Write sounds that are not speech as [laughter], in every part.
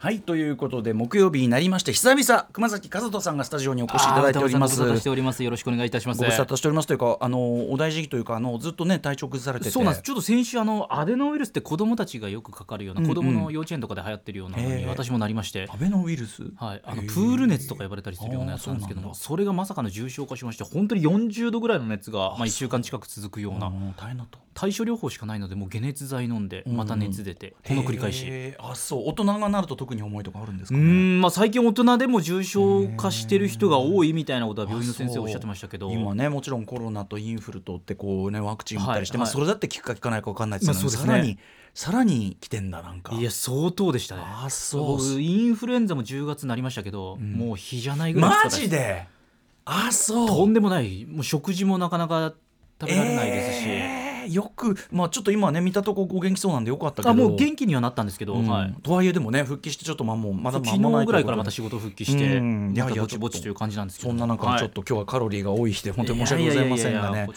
はいということで木曜日になりまして久々熊崎和人さんがスタジオにお越しいただいております。ご無沙汰しております。よろしくお願いいたします。ご無沙汰しております。というかあのお大事というかあのずっとね体調崩されてて。そうなんです。ちょっと先週あのアデノウイルスって子供たちがよくかかるような、うんうん。子供の幼稚園とかで流行ってるようなのに私もなりまして。アベノウイルス？はい、あのプール熱とか呼ばれたりするようなやつなんですけどもそれがまさかの重症化しまして本当に40度ぐらいの熱が、まあ、1週間近く続くような大変だと。対処療法しかないのでもう解熱剤飲んでまた熱出て、この繰り返し。あそう。大人がなると特に重いとかあるんですかね。んまあ、最近大人でも重症化してる人が多いみたいなことは病院の先生おっしゃってましたけど。今ねもちろんコロナとインフルとってこうねワクチン打ったりして、まあ、はいはい。それだって効くか効かないか分かんないですけど、ね。さらにさらに来てんだなんか。いや相当でしたね。あそう。僕インフルエンザも10月になりましたけど、ん。もう日じゃないぐらいマジで？あそう。とんでもない。もう食事もなかなか食べられないですし、えーよくまあちょっと今ね見たとこお元気そうなんでよかったけど。あもう元気にはなったんですけど、うん。はい、とはいえでもね復帰してちょっとまあもうまだ昨間もない日ぐらいからまたと仕事復帰して、うん。いやいやぼちぼちと。いう感じなんですけど。そんな中はいちょっと今日はカロリーが多い日で本当に申し訳ございませんがね。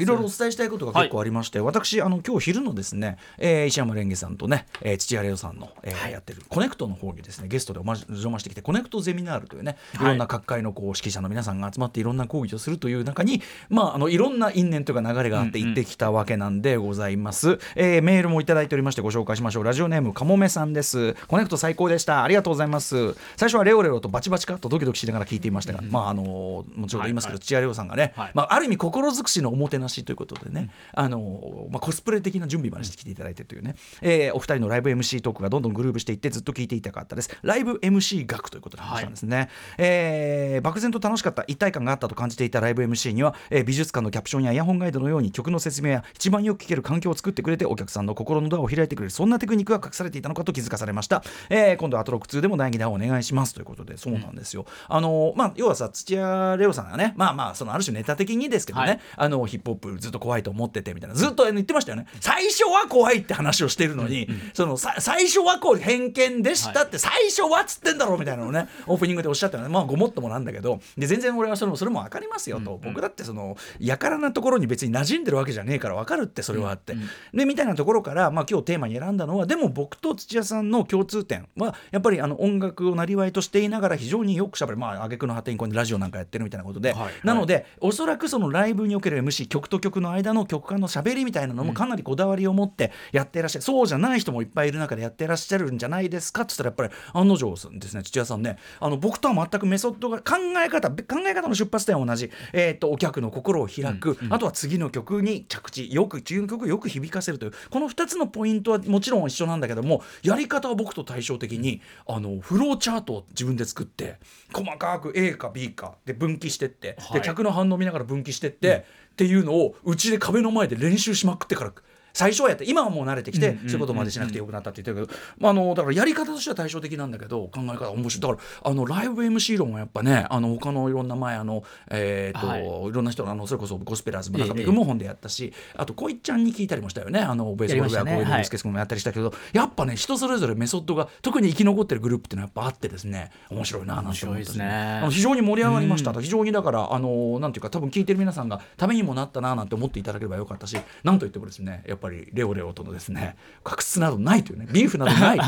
い。ろいろお伝えしたいことが結構ありまして、私あの今日昼のですね、えー石山レンゲさんとね、えー土屋レオさんの、えーやってるコネクトの方にですねゲストでおまじお邪魔してきてコネクトゼミナールというねい。はいろんな各界のこう識者の皆さんが集まっていろんな講義をするという中にまああのいろんな因縁というか流れがあってうんうん。行ってきたわけなんでございます、えーメールもいただいておりましてご紹介しましょう。ラジオネームかもめさんです。コネクト最高でした。ありがとうございます。最初はレオレオとバチバチかとドキドキしながら聞いていましたが、まああのもちろん言いますけど、はいはい。土屋レオさんがね、はい。まあ、ある意味心尽くしのおもてなしということでね、あのまあ、コスプレ的な準備までしてきていただいてというね、えーお二人のライブ MC トークがどんどんグルーブしていってずっと聞いていたかったです。ライブ MC 学ということで話したんですね、えー漠然と楽しかった一体感があったと感じていたライブ MC には、えー美術館のキャプションやイヤホンガイドのように曲の説明や一番よく聴ける環境を作ってくれてお客さんの心のドアを開いてくれるそんなテクニックが隠されていたのかと気づかされました、えー今度はアトロック2でも第2弾をお願いしますということでそうなんですよ、あのまあ要はさ土屋レオさんがねまあまあそのある種ネタ的にですけどね、はい。あのヒップホップずっと怖いと思っててみたいなずっと言ってましたよね。最初は怖いって話をしてるのに、そのさ最初はこう偏見でしたって、最初はっつってんだろうみたいなのをね [laughs] オープニングでおっしゃったのねまあごもっともなんだけどで全然俺はそれもそれも分かりますよと、僕だってそのやからなところに別に馴染んでるわけじゃねえから分かるってそれはあって、でみたいなところから、まあ、今日テーマに選んだのはでも僕と土屋さんの共通点はやっぱりあの音楽をなりわいとしていながら非常によくしゃべる。まあ挙句の果てにこうラジオなんかやってるみたいなことで、はいなのでおそらくそのライブにおける MC 曲と曲の間の曲間のしゃべりみたいなのもかなりこだわりを持ってやっていらっしゃる、そうじゃない人もいっぱいいる中でやってらっしゃるんじゃないですかって言ったらやっぱり案の定ですね土屋さんね。あの僕とは全くメソッドが考え方考え方の出発点は同じ、えー、とお客の心を開く、あとは次の曲に着地よく次の曲をよく響かせるというこの2つのポイントはもちろん一緒なんだけどもやり方は僕と対照的にあのフローチャートを自分で作って細かく A か B かで分岐してって、はい。で客の反応を見ながら分岐してって、っていうのをうちで壁の前で練習しまくってから最初はやって今はもう慣れてきて、うんうんそういうことまでしなくてよくなったって言ってるけど、まあ、あのだからやり方としては対照的なんだけど考え方は面白い。だからあのライブ MC 論はやっぱねあの他のいろんな前あの、えーとはい。い、ろんな人のあのそれこそゴスペラーズもええ中身君も本でやったし、あとこいちゃんに聞いたりもしたよね。あのベースボールやこういうのスケス君もやったりしたけど、やっぱね人それぞれメソッドが特に生き残ってるグループっていうのはやっぱあってですね。面白いななんて思ったし面白いですね。あの非常に盛り上がりました、非常にだからあのなんていうか多分聞いてる皆さんがためにもなったななんて思っていただければよかったしなんといってもですねやっぱりレオレオとのですね確執などないというねビーフなどない。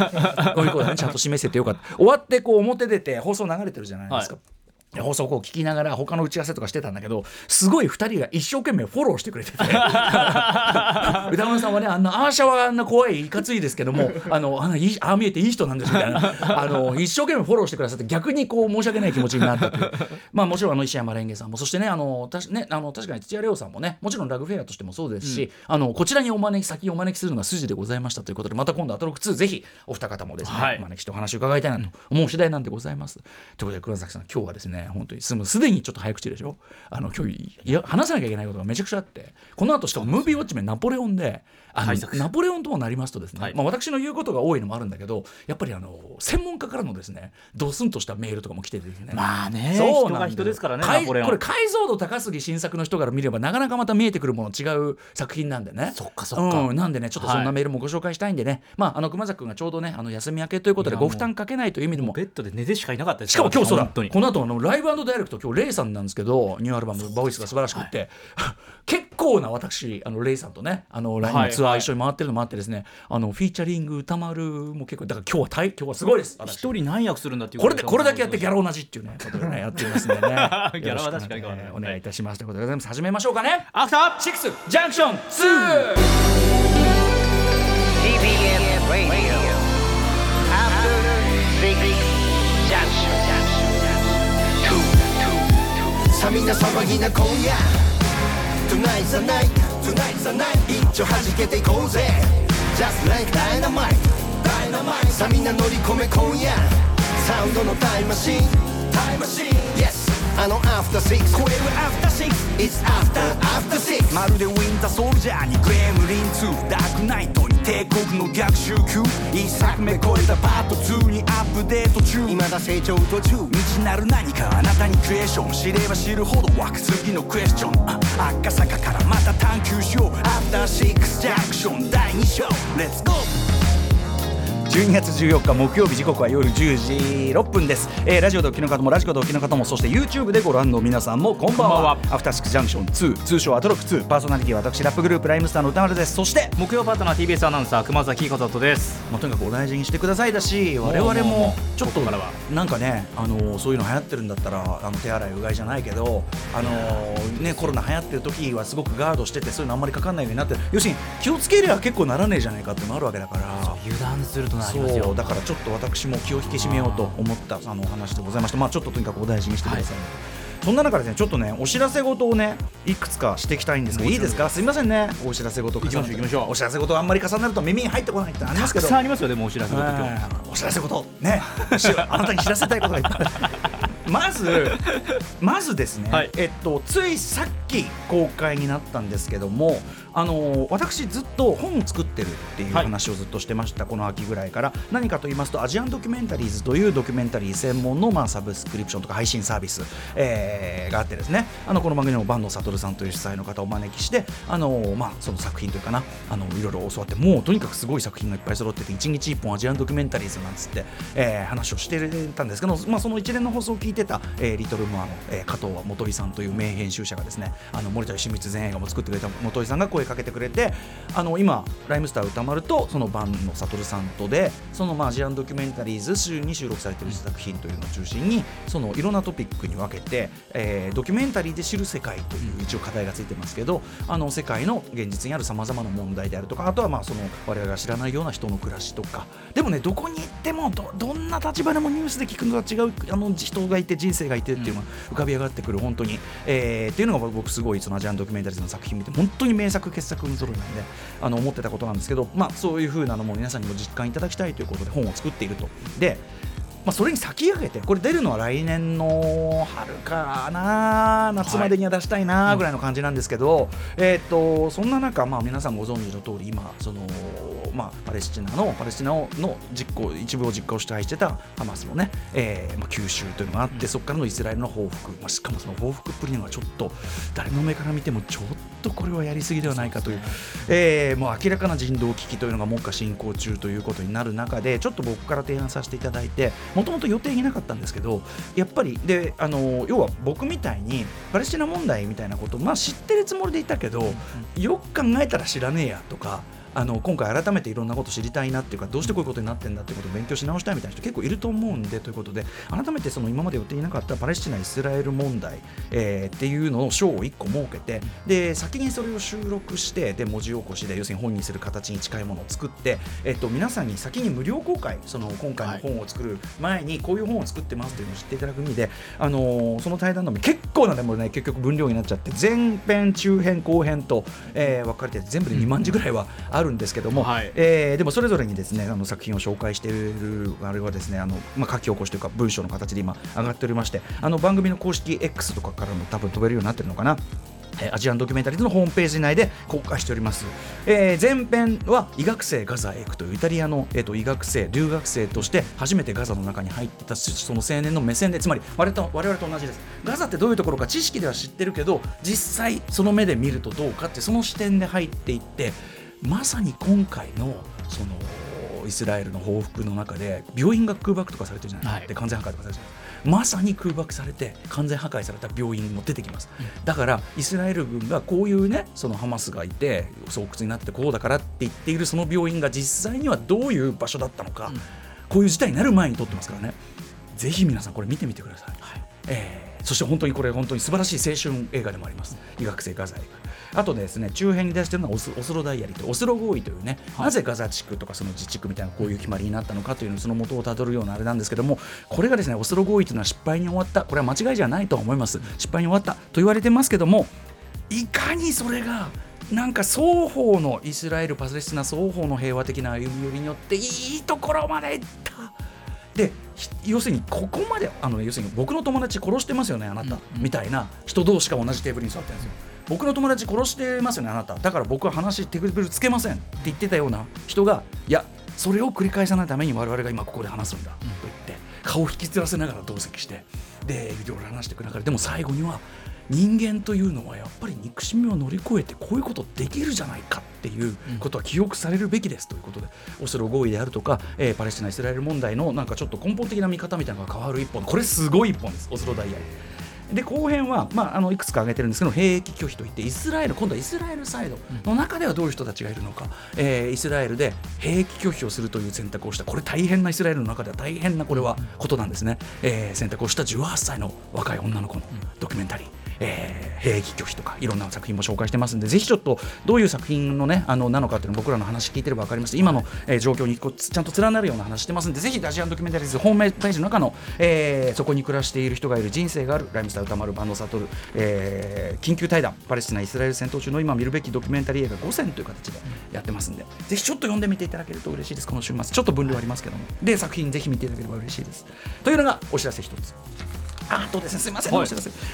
こういうことをねちゃんと示せてよかった。終わってこう表出て放送流れてるじゃないですか。はで放送をこう聞きながら他の打ち合わせとかしてたんだけどすごい2人が一生懸命フォローしてくれてて歌丸さんはねあんなアーシャはあんな怖いいかついですけども [laughs] あのあのいいああ見えていい人なんですみたいな。[laughs] あの一生懸命フォローしてくださって逆にこう申し訳ない気持ちになったという。まあもちろんあの石山レンゲさんもそしてねあのたしねあの確かに土屋レオさんもねもちろんラグフェアとしてもそうですし、あのこちらにお招き先にお招きするのが筋でございましたということでまた今度アトロック2ぜひお二方もですね、はい。お招きしてお話を伺いたいなと思う次第なんでございます。ということで黒崎さん今日はですね本当にすすでにちょっと早口でしょ？あの今日いや話さなきゃいけないことがめちゃくちゃあってこの後しかもムービーウォッチメンナポレオンであのナポレオンともなりますとですね、はい。まあ、私の言うことが多いのもあるんだけどやっぱりあの専門家からのですねドスンとしたメールとかも来ててですね。まあねそうな人が人ですからねこれ解像度高すぎ新作の人から見ればなかなかまた見えてくるもの違う作品なんでね。そっかそっか。うん、なんでねちょっとそんなはい。メールもご紹介したいんでね、まああの熊崎君がちょうどねあの休み明けということでご負担かけないという意味でも。ベッドで寝てしかいなかったですしかも今日そうだこの後あのライブダイレクト今日レイさんなんですけどニューアルバム「ボイスが素晴らしくって、結構な私あのレイさんとねあのライブツアー一緒に回ってるのもあってですね、あのフィーチャリング歌丸も結構だから今日は大今日はすごいです一人何役するんだっていうこれでこれだけやってギャラ同じっていうねことでねやってますんでね。[laughs] ギャラは確かにお願いいたします。とい。うことでございます。始めましょうかね。アフターシックスジャンクション2 TBS Radio. After Six Junction. Two, two, two. さ騒ぎな今夜 Tonight's the night Tonight's night 一丁弾けていこうぜ Just like dynamite Dynamite さあみんな乗り込め今夜サウンドのタイムマシンタイムマシン Yes あの After Six 超える After Six It's After After Six まるでウィンターソルジャーにグレムリン2ダークナイトに帝国の逆襲級。一作目超えたパート2にアップデート中。未だ成長途中。未知なる何かあなたにクエスチョン。知れば知るほど湧く次のクエスチョン。赤坂からまた探求しよう。アフターシックスジャンクション。第2章。レッツゴー。12月14日木曜日時刻は夜10時6分です、えーラジオでお聞きの方もラジコでお聞きの方もそして YouTube でご覧の皆さんもこんばんは。アフターシックスジャンクション2通称アトロック2パーソナリティは私ラップグループライムスターの歌丸です。そして木曜パートナー TBS アナウンサー熊崎和人です。まあ、とにかくお大事にしてくださいだし我々もちょっとなんかね、あのそういうの流行ってるんだったらあの手洗いうがいじゃないけど、あのね、コロナ流行ってる時はすごくガードしててそういうのあんまりかかんないようになってる要するに気をつけりゃ結構ならねえじゃないかっていうのもあるわけだから。油断するとなりますよ。そうだからちょっと私も気を引き締めようと思ったあのお話でございまして、まあ、ちょっととにかくお大事にしてください、そんな中ですねちょっとねお知らせ事をねいくつかしていきたいんですがいいですか？すみませんね。お知らせ事行きましょう行きましょう。お知らせ事あんまり重なると耳に入ってこないってありますけど。たくさんありますよでもお知らせの時はうんお知らせことね。しあなたに知らせたいことがいっぱい [laughs] まずまずですね、はい。えっとついさっき公開になったんですけどもあの私ずっと本を作ってるっていうはい話をずっとしてました、この秋ぐらいから。何かと言いますとアジアンドキュメンタリーズというドキュメンタリー専門の、まあ、サブスクリプションとか配信サービス、えーがあってですね。あのこの番組の坂東悟さんという主催の方をお招きしてあの、まあ、その作品というかな。あのいろいろ教わってもうとにかくすごい作品がいっぱい揃ってて1日1本アジアンドキュメンタリーズなんつって、えー話をしてたんですけど、まあ、その一連の放送を聞いてた、えーリトルモアの、えー加藤元井さんという名編集者がですねあの森田義満全映画も作ってくれた元井さんが声かけてくれてあの今ライムスター歌丸とそのバンの悟さんとでその、まあ、アジアンドキュメンタリーズ週に収録されてる作品というのを中心にそのいろんなトピックに分けて、えードキュメンタリーで知る世界という一応課題がついてますけどあの世界の現実にあるさまざまな問題であるとかあとはまあその我々が知らないような人の暮らしとか。でもねどこに行ってもどどんな立場でもニュースで聞くのとは違うあの人がいて人生がいてっていうのが浮かび上がってくる本当に、えーっていうのが僕すごいそのアジアンドキュメンタリーズの作品見て本当に名作傑作に揃いなんであの思ってたことなんですけど、まあ、そういうふうなのも皆さんにも実感いただきたいということで本を作っていると。でまあ、それに先駆けてこれ出るのは来年の春かな夏までには出したいなぐらいの感じなんですけど、えー、とそんな中、まあ、皆さんご存知の通り今その、まあ、パレスチナのパレスチナの実行一部を実行支配してたハマスのね、えーまあ、吸収というのがあって、そこからのイスラエルの報復、まあ、しかもその報復っぷりのがちょっと誰の目から見てもちょっとこれはやりすぎではないかというえーもう明らかな人道危機というのが目下進行中ということになる中でちょっと僕から提案させていただいてもともと予定になかったんですけどやっぱりであの要は僕みたいにパレスチナ問題みたいなことまあ知ってるつもりでいたけど、よく考えたら知らねえやとか。あの今回改めていろんなこと知りたいなっていうかどうしてこういうことになってんだってことを勉強し直したいみたいな人結構いると思うんでということで改めてその今まで予定になかったパレスチナ・イスラエル問題、えーっていうのを章を1個設けてで先にそれを収録してで文字起こしで要するに本にする形に近いものを作って、えっと皆さんに先に無料公開その今回の本を作る前にこういう本を作ってますというのを知っていただく意味で、あのーその対談の結構なでもね結局分量になっちゃって前編中編後編と、えー分かれて全部で2万字ぐらいはあるんですけども、はい。えーでもそれぞれにですねあの作品を紹介しているあれはですねあの、まあ、書き起こしというか文章の形で今上がっておりましてあの番組の公式 X とかからも多分飛べるようになってるのかな。えーアジアンドキュメンタリーズのホームページ内で公開しております、えー前編は医学生ガザへ行くというイタリアの、えー、と医学生留学生として初めてガザの中に入っていたその青年の目線でつまり我々と我々と同じです。ガザってどういうところか知識では知ってるけど実際その目で見るとどうかってその視点で入っていってまさに今回のそのイスラエルの報復の中で病院が空爆とかされてるじゃないですか、完全破壊とかされてるまさに空爆されて完全破壊された病院も出てきます、だからイスラエル軍がこういうねそのハマスがいて巣窟になってこうだからって言っているその病院が実際にはどういう場所だったのか、こういう事態になる前に撮ってますからね。ぜひ皆さんこれ見てみてください、えーそして本当にこれ本当に素晴らしい青春映画でもあります。医学生画あとですね中編に出してるのはオスオスロダイアリーとオスロ合意というね、なぜガザ地区とかその自治区みたいなこういう決まりになったのかというのその元をたどるようなあれなんですけどもこれがですねオスロ合意というのは失敗に終わったこれは間違いじゃないとは思います。失敗に終わったと言われてますけどもいかにそれがなんか双方のイスラエル・パレスチナ双方の平和的な歩み寄りによっていいところまでいった。でひ要するにここまであの要するに僕の友達殺してますよねあなた、みたいな人同士が同じテーブルに座ってるんですよ僕の友達殺してますよねあなた。だから僕は話テーブルつけませんって言ってたような人がいやそれを繰り返さないために我々が今ここで話すんだと言って顔を引きずらせながら同席してでいろいろ話していく中ででも最後には人間というのはやっぱり憎しみを乗り越えてこういうことできるじゃないかっていうことは記憶されるべきですということで、オスロ合意であるとか、えーパレスチナ・イスラエル問題のなんかちょっと根本的な見方みたいなのが変わる一本。これすごい一本ですオスロダイヤ。で後編は、まあ、あのいくつか挙げてるんですけど兵役拒否といってイスラエル今度はイスラエルサイドの中ではどういう人たちがいるのか、えーイスラエルで兵役拒否をするという選択をした。これ大変なイスラエルの中では大変なこれはことなんですね、えー選択をした18歳の若い女の子のドキュメンタリー。えー兵役拒否とかいろんな作品も紹介してますんでぜひちょっとどういう作品のねあのなのかっていうの僕らの話聞いてれば分かります。今の、えー状況にこうちゃんと連なるような話してますんでぜひダジアンドキュメンタリーズホームページの中の、えーそこに暮らしている人がいる人生があるライムスター歌丸バンドサトル、えー緊急対談パレスチナイスラエル戦闘中の今見るべきドキュメンタリー映画5選という形でやってますんでぜひちょっと読んでみていただけると嬉しいです。この週末。ちょっと分量ありますけども。で作品ぜひ見ていただければ嬉しいです。というのがお知らせ一つ。あとですね、すみません、はい。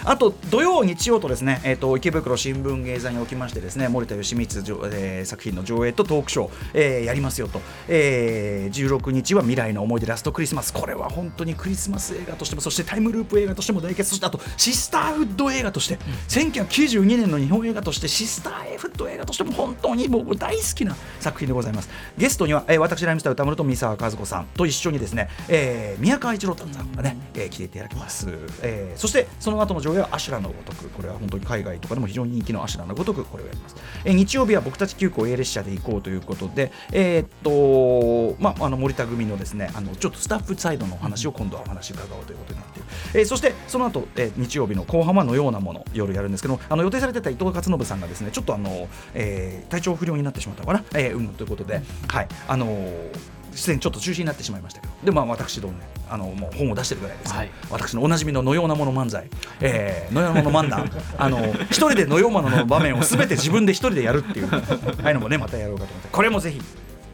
あと土曜、日曜とですね、えっ、と池袋新聞芸座におきましてですね、森田義満上、えー作品の上映とトークショー、えーやりますよと、えー、16日は未来の思い出ラストクリスマス、これは本当にクリスマス映画としても、そしてタイムループ映画としても大決、そしてあとシスターフッド映画として、1992年の日本映画としてシスターフッド映画としても本当に僕大好きな作品でございます。ゲストには、えー私ライムスター歌丸と三沢和子さんと一緒にですね、えー宮川一郎太さんがね、えー来ていただきます。えーそしてその後の上映はアシュラのごとくこれは本当に海外とかでも非常に人気のアシュラのごとくこれをやります、えー日曜日は僕たち急行 A 列車で行こうということでえーっとまああの森田組のですねあのちょっとスタッフサイドのお話を今度はお話伺おうということになっている、えーそしてその後、えー日曜日の後半はのようなもの夜やるんですけどあの予定されてた伊藤勝信さんがですねちょっとあの、えー体調不良になってしまったのかな、えーうんということで、はい。あのー出演ちょっと中止になってしまいましたけど。でまあ私どもねあのもう本を出してるぐらいですはい。私のおなじみののようなもの漫才、えー、のようなもの漫談。[laughs] あの一人でのようなものの場面をすべて自分で一人でやるっていう。ああいうのもねまたやろうかと思って。これもぜひ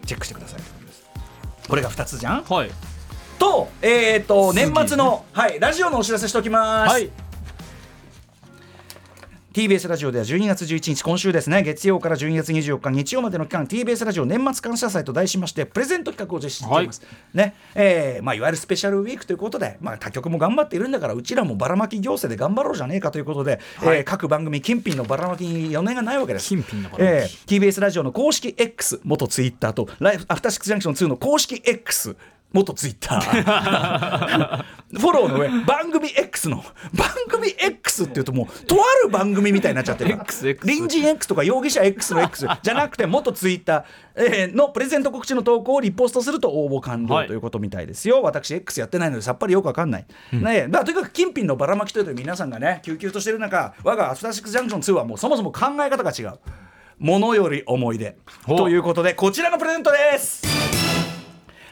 チェックしてくださいこれが2つじゃん？はい。と,、えー、と年末の、はい、ラジオのお知らせしておきます、はい TBS ラジオでは12月11日今週ですね。月曜から12月24日日曜までの期間 TBS ラジオ年末感謝祭と題しましてプレゼント企画を実施しています、ね。えーまあ、いわゆるスペシャルウィークということで、まあ、他局も頑張っているんだからうちらもばらまき行政で頑張ろうじゃねえかということで、えー各番組金品のばらまきに余念がないわけです。金品のばらまきえー TBS ラジオの公式 X 元ツイッターとライフアフターシックスジャンクション2の公式 X 元ツイッター。フォローの上番組 X の番組 X っていうともうとある番組みたいになっちゃってる。X X 隣人 X とか容疑者 X の X じゃなくて元ツイッター、えーのプレゼント告知の投稿をリポストすると応募完了はい。ということみたいですよ、私 X やってないのでさっぱりよくわかんない、ねまあ、とにかく金品のばらまきというと皆さんがね救急としてる中我がアフターシックスジャンクション2はもうそもそも考え方が違う。ものより思い出。ということでこちらのプレゼントです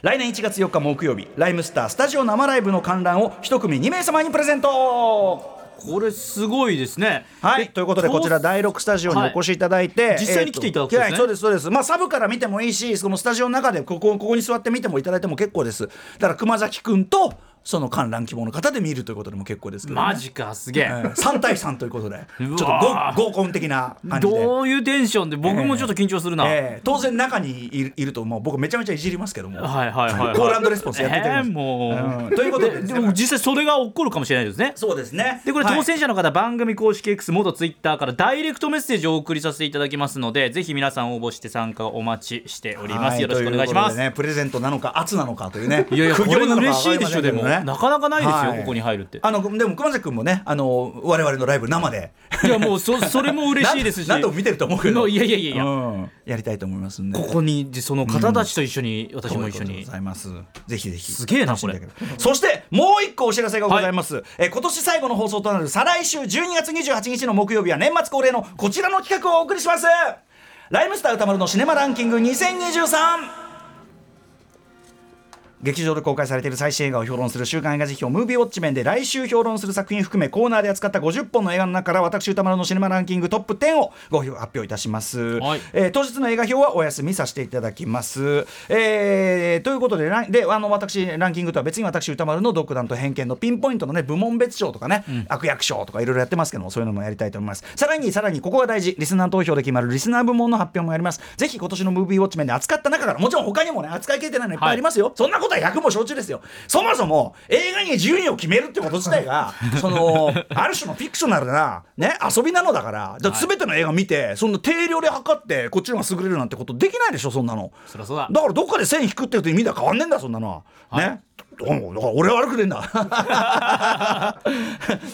来年1月4日木曜日ライムスタースタジオ生ライブの観覧を一組2名様にプレゼント。これすごいですね。はい、ということでこちら第6スタジオにお越しいただいて、実際に来ていただくんですね。そうですそうです。まあサブから見てもいいしそのスタジオの中でここここに座って見てもいただいても結構です。だから熊崎くんとその観覧希望の方で見るということでも結構ですけど、ね、マジかすげえ、えー3対3ということで [laughs] ちょっと合コン的な感じで。どういうテンションで僕もちょっと緊張するな、えー当然中にいるいるともう。僕めちゃめちゃいじりますけども、はいはいはい、はい、コールレスポンスやっていただきます。えーもう、うん。ということででも実際それが起こるかもしれないですね。そうですね。でこれはい。当選者の方、番組公式 X 元ツイッターからダイレクトメッセージをお送りさせていただきますのでぜひ皆さん応募して参加をお待ちしております、はい。よろしくお願いします、ね、プレゼントなのか圧なのかというね。いやいやこれ嬉しいでしょわかりませんけどねね。なかなかないですよ、はい。ここに入るって。あのでも熊崎君もねあの我々のライブ生で。いやもうそそれも嬉しいですし。何度 [laughs] も見てると思うけど。いやいやいやいや。うん。やりたいと思いますんで。ここにその方たちと一緒に、私も一緒に。ございます。ぜひぜひ。すげえな楽しんでいただければそしてもう一個お知らせがございます、えー今年最後の放送となる再来週12月28日の木曜日は年末恒例のこちらの企画をお送りします。ライムスター歌丸のシネマランキング2023劇場で公開されている最新映画を評論する週刊映画辞表ムービーウォッチメンで来週評論する作品含めコーナーで扱った50本の映画の中から私歌丸のシネマランキングトップ10をご発表いたします、はい。えー当日の映画表はお休みさせていただきます、えーということでランであの私ランキングとは別に私歌丸の独断と偏見のピンポイントのね部門別賞とかね、悪役賞とかいろいろやってますけどもそういうのもやりたいと思います。さらにさらにここが大事。リスナー投票で決まるリスナー部門の発表もやります。ぜひ今年のムービーウォッチメンで扱った中からもちろん他にもね扱いきれてないのいっぱいありますよ、そんなことは100も承知ですよ。そもそも映画に順位を決めるってこと自体が [laughs] そのある種のフィクショナルな、ね、遊びなのだからだ全ての映画見てそんな定量で測ってこっちの方が優れるなんてことできないでしょそんなの。そそうだ。だからどっかで線引くって言うと意味が変わんねえんだそんなのは、ねうんだから俺は悪くねえんだ。[laughs]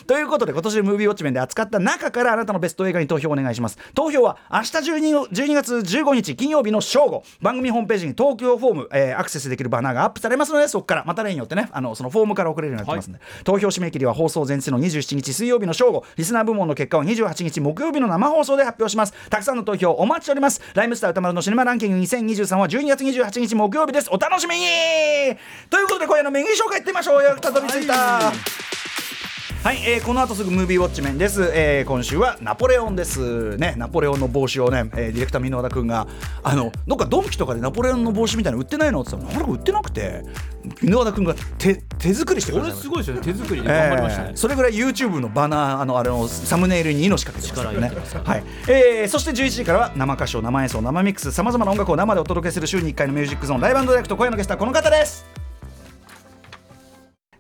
ということで今年ムービーウォッチメンで扱った中からあなたのベスト映画に投票をお願いします。投票は明日 12, 12月15日金曜日の正午。番組ホームページに東京フォーム、えーアクセスできるバナーがアップされますのでそこからまた例によってねあのそのフォームから送れるようになってますので、投票締め切りは放送前日の27日水曜日の正午。リスナー部門の結果は28日木曜日の生放送で発表します。たくさんの投票お待ちしております。ライムスター歌丸のシネマランキング2023は12月28日木曜日です。お楽しみに。ということで今夜のメニュー紹介いってみましょう。やったどり着いたはい、えーこの後すぐムービーウォッチメンです、えー今週はナポレオンですね。ナポレオンの帽子をね、えーディレクター箕輪田君があのどっかドンキとかでナポレオンの帽子みたいなの売ってないのって言ったらなかなか売ってなくて箕輪田君が手手作りしてくれすごいですよね。手作りで頑張りましたね、えーそれぐらい YouTube のバナーあのあれのサムネイルに命かけてますからね。はい。えーそして11時からは生歌唱生演奏生ミックスさまざまな音楽を生でお届けする週に1回のミュージックゾーンライブダイレクト今夜のゲストはこの方です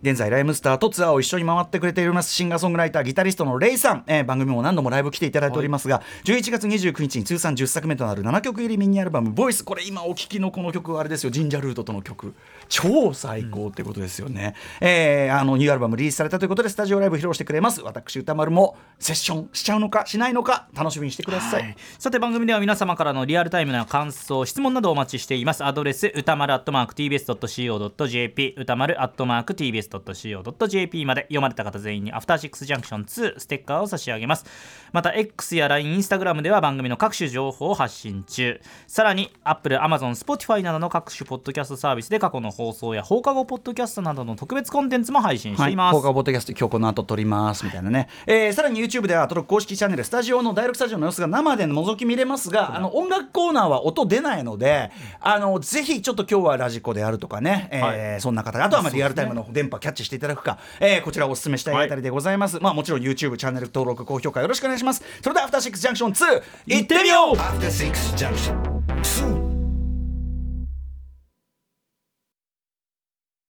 現在ライムスターとツアーを一緒に回ってくれていますシンガーソングライターギタリストのレイさん、えー番組も何度もライブ来ていただいておりますが、11月29日に通算10作目となる7曲入りミニアルバム「ボイスこれ今お聴きのこの曲はあれですよ。ジンジャルートとの曲。超最高ってことですよね、えーあのニューアルバムリリースされたということでスタジオライブ披露してくれます。私歌丸もセッションしちゃうのかしないのか楽しみにしてください、はい。さて番組では皆様からのリアルタイムな感想質問などお待ちしています。アドレス歌丸アットマーク TBS.CO.JP 歌丸アットマーク TBS.CO.JP まで読まれた方全員にアフターシックスジャンクション2ステッカーを差し上げます。また X や LINE、Instagram では番組の各種情報を発信中。さらに Apple、Amazon、Spotify などの各種ポッドキャストサービスで過去の放送や放課後ポッドキャストなどの特別コンテンツも配信しています、放課後ポッドキャスト今日この後撮りますみたいなね、えーさらに YouTube ではアトロック公式チャンネルスタジオの第6スタジオの様子が生で覗き見れますが、あの音楽コーナーは音出ないので、あのぜひちょっと今日はラジコであるとかね、えーそんな方あとはまあリアルタイムの電波キャッチしていただくか、えーこちらお勧めしたいあたりでございます、まあもちろん YouTube チャンネル登録高評価よろしくお願いします。それではアフターシックスジャンクション2いってみよう